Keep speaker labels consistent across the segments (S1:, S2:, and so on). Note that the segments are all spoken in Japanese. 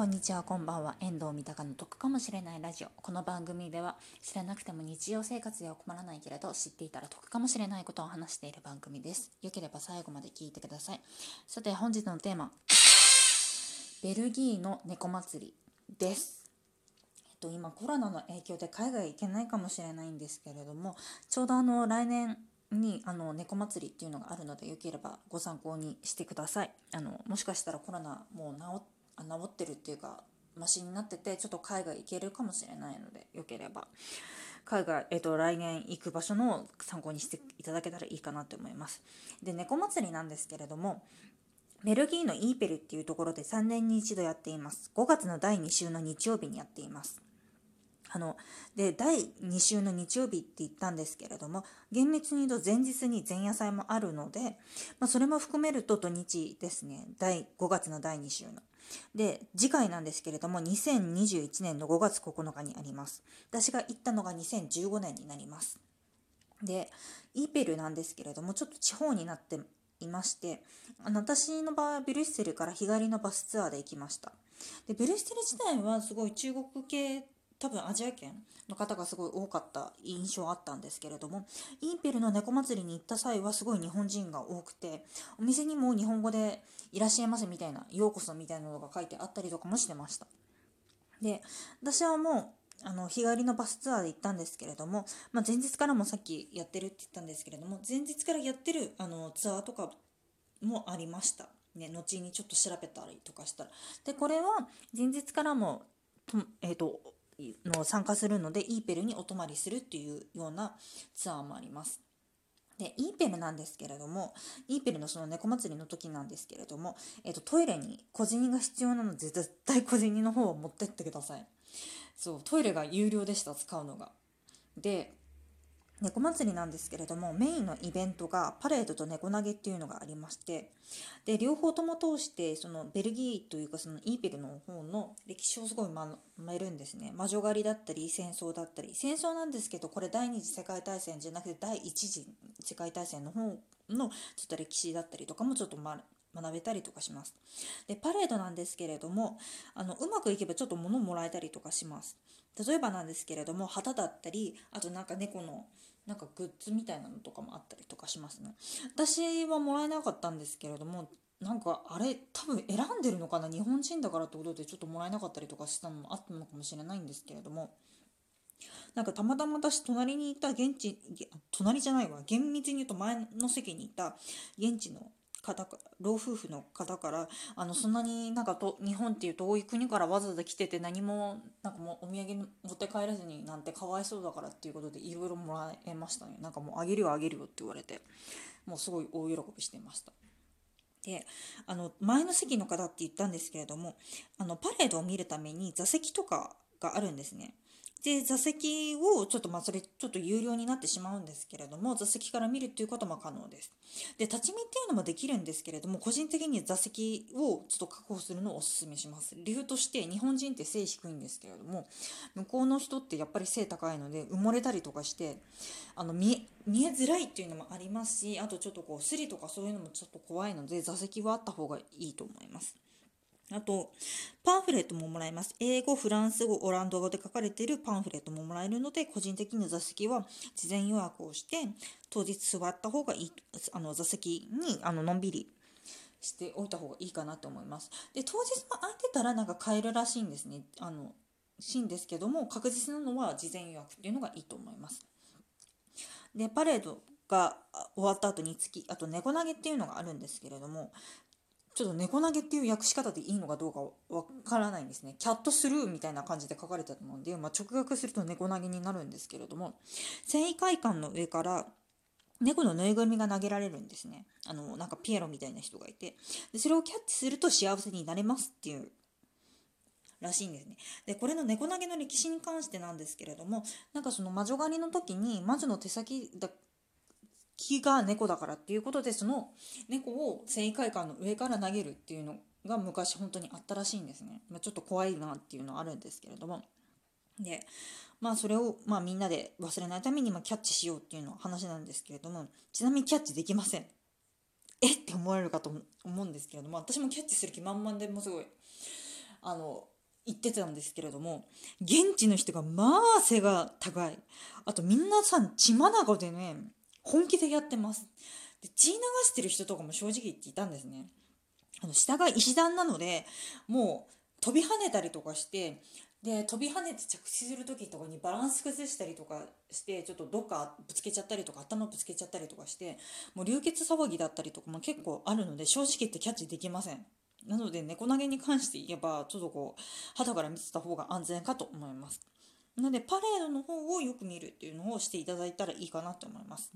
S1: こんにちはこんばんは。遠藤三鷹の得かもしれないラジオ。この番組では知らなくても日常生活では困らないけれど知っていたら得かもしれないことを話している番組です。よければ最後まで聞いてください。さて本日のテーマベルギーの猫祭りです。えっと今コロナの影響で海外行けないかもしれないんですけれどもちょうどあの来年にあの猫祭りっていうのがあるのでよければご参考にしてください。あのもしかしたらコロナもう治治ってるっていうかマシになっててちょっと海外行けるかもしれないのでよければ海外、えっと、来年行く場所の参考にしていただけたらいいかなと思います。で猫祭りなんですけれどもベルギーのイーペルっていうところで3年に一度やっています。5月の第2週の日曜日にやっています。あので第2週の日曜日って言ったんですけれども厳密に言うと前日に前夜祭もあるので、まあ、それも含めると土日ですね第5月の第2週の。で次回なんですけれども2021年の5月9日にあります。私が行ったのが2015年になります。でイーペルなんですけれどもちょっと地方になっていましてあの私の場合はブリュッセルから日帰りのバスツアーで行きました。でブリュッセル自体はすごい中国系多分アジア圏の方がすごい多かった印象あったんですけれどもインペルの猫祭りに行った際はすごい日本人が多くてお店にも日本語で「いらっしゃいませ」みたいな「ようこそ」みたいなのが書いてあったりとかもしてました。で私はもうあの日帰りのバスツアーで行ったんですけれども、まあ、前日からもさっきやってるって言ったんですけれども前日からやってるあのツアーとかもありました、ね、後にちょっと調べたりとかしたら。でこれは前日からもとえーとの参加するのでイーペルにお泊まりするっていうようなツアーもあります。でイーペルなんですけれどもイーペルのその猫祭りの時なんですけれども、えーと、トイレに小銭が必要なので絶対小銭の方を持ってってくださいそうトイレが有料でした使うのがで猫祭りなんですけれどもメインのイベントがパレードと猫投げっていうのがありましてで両方とも通してそのベルギーというかそのイーペルの方の歴史をすごい学べるんですね。魔女狩りだったり戦争だったり。戦争なんですけどこれ第二次世界大戦じゃなくて第一次世界大戦の方のちょっと歴史だったりとかもちょっと学べたりとかします。でパレードなんですけれどもあのうまくいけばちょっと物もらえたりとかします。例えばなんですけれども旗だったりあとなんか猫のなんかグッズみたいなのとかもあったりとかしますね私はもらえなかったんですけれどもなんかあれ多分選んでるのかな？日本人だからってことでちょっともらえなかったりとかしたのもあったのかもしれないんですけれどもなんかたまたま私隣にいた現地隣じゃないわ厳密に言うと前の席にいた現地の方老夫婦の方からあのそんなになんかと日本っていう遠い国からわざわざ来てて何もなんかもうお土産持って帰らずになんてかわいそうだからっていうことでいろいろもらえましたねなんかもうあげるよあげるよって言われてもうすごい大喜びしてました。であの前の席の方って言ったんですけれどもあのパレードを見るために座席とかがあるんですね。で座席をちょっとまあそれちょっと有料になってしまうんですけれども座席から見るっていうことも可能です。で立ち見っていうのもできるんですけれども個人的に座席をちょっと確保するのをおすすめします。理由として日本人って背低いんですけれども向こうの人ってやっぱり背高いので埋もれたりとかしてあの見見えづらいっていうのもありますしあとちょっとこうスリとかそういうのもちょっと怖いので座席はあった方がいいと思います。あと、パンフレットももらえます。英語、フランス語、オランダ語で書かれているパンフレットももらえるので、個人的に座席は事前予約をして、当日座った方がいい、あの座席にあののんびりしておいた方がいいかなと思います。で、当日も空いてたらなんか買えるらしいんですね。あの、しいんですけども、確実なのは事前予約っていうのがいいと思います。で、パレードが終わった後につき、あと猫投げっていうのがあるんですけれども、ちょっと猫投げっていう訳し方でいいのかどうかわからないんですね。キャットスルーみたいな感じで書かれてたので、まあ、直訳すると猫投げになるんですけれども、繊維会館の上から猫のぬいぐるみが投げられるんですね。あの、なんかピエロみたいな人がいて。で、それをキャッチすると幸せになれますっていうらしいんですね。で、これの猫投げの歴史に関してなんですけれども、なんかその魔女狩りの時に魔女の手先だ木が猫だからっていうことでその猫を繊維会館の上から投げるっていうのが昔本当にあったらしいんですね、まあ、ちょっと怖いなっていうのはあるんですけれども。でまあそれをまあみんなで忘れないためにまキャッチしようっていうの話なんですけれどもちなみにキャッチできません。え？って思われるかと思うんですけれども私もキャッチする気満々でもすごいあの行ってたんですけれども現地の人がまあ背が高い。あと皆さん血眼でね本気でやってます。で血流してる人とかも正直言っていたんですね。あの下が石段なのでもう飛び跳ねたりとかしてで飛び跳ねて着地する時とかにバランス崩したりとかしてちょっとどっかぶつけちゃったりとか頭ぶつけちゃったりとかしてもう流血騒ぎだったりとかも結構あるので正直言ってキャッチできません。なので猫投げに関して言えばちょっとこう肌から見てた方が安全かと思います。なのでパレードの方をよく見るっていうのをしていただいたらいいかなと思います。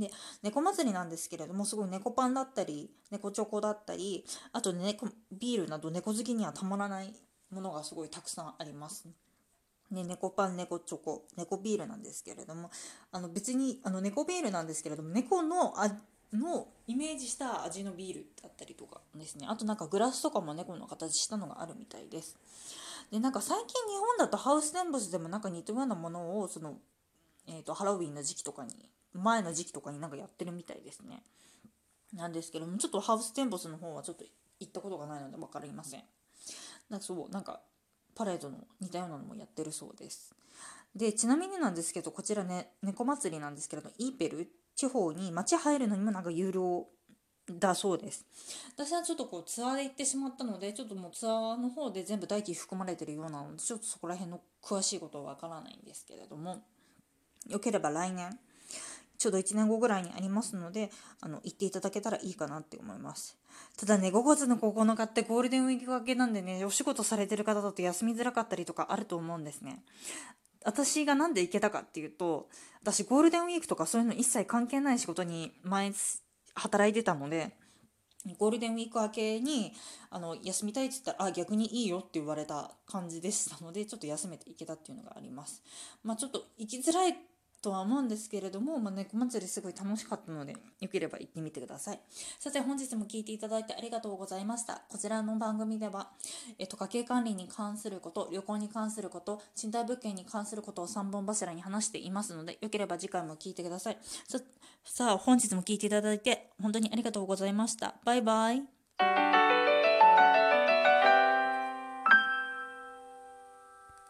S1: で猫祭りなんですけれどもすごい猫パンだったり猫チョコだったりあと猫ビールなど猫好きにはたまらないものがすごいたくさんあります。ね、猫パン、猫チョコ、猫ビールなんですけれども、あの別にあの猫ビールなんですけれども、猫のあのイメージした味のビールだったりとかですね、あとなんかグラスとかも猫の形したのがあるみたいです。で、なんか最近日本だとハウステンボスでもなんか似たようなものをその、えーと、ハロウィンの時期とかに、前の時期とかになんかやってるみたいですね。なんですけども、ちょっとハウステンボスの方はちょっと行ったことがないので分かりません。なんかそうなんかパレードの似たようなのもやってるそうですでちなみになんですけどこちらね猫祭りなんですけれどイーペル地方に街入るのにもなんか有料だそうです私はちょっとこうツアーで行ってしまったのでちょっともうツアーの方で全部代金含まれてるようなのでちょっとそこら辺の詳しいことはわからないんですけれどもよければ来年ちょうど1年後ぐらいにありますので、あの、行っていただけたらいいかなって思います。ただね、5月の9日ってゴールデンウィーク明けなんでね、お仕事されてる方だと休みづらかったりとかあると思うんですね。私が何で行けたかっていうと、私ゴールデンウィークとかそういうの一切関係ない仕事に前働いてたので、ゴールデンウィーク明けにあの休みたいって言ったらあ逆にいいよって言われた感じでしたのでちょっと休めていけたっていうのがあります。まあ、ちょっと行きづらいとは思うんですけれども、まあ、猫祭りすごい楽しかったので、よければ行ってみてください。さて、本日も聞いていただいてありがとうございました。こちらの番組では、えっと、家計管理に関すること、旅行に関すること、賃貸物件に関することを3本柱に話していますので、よければ次回も聞いてください。ささあ、本日も聞いていただいて、本当にありがとうございました。バイバイ。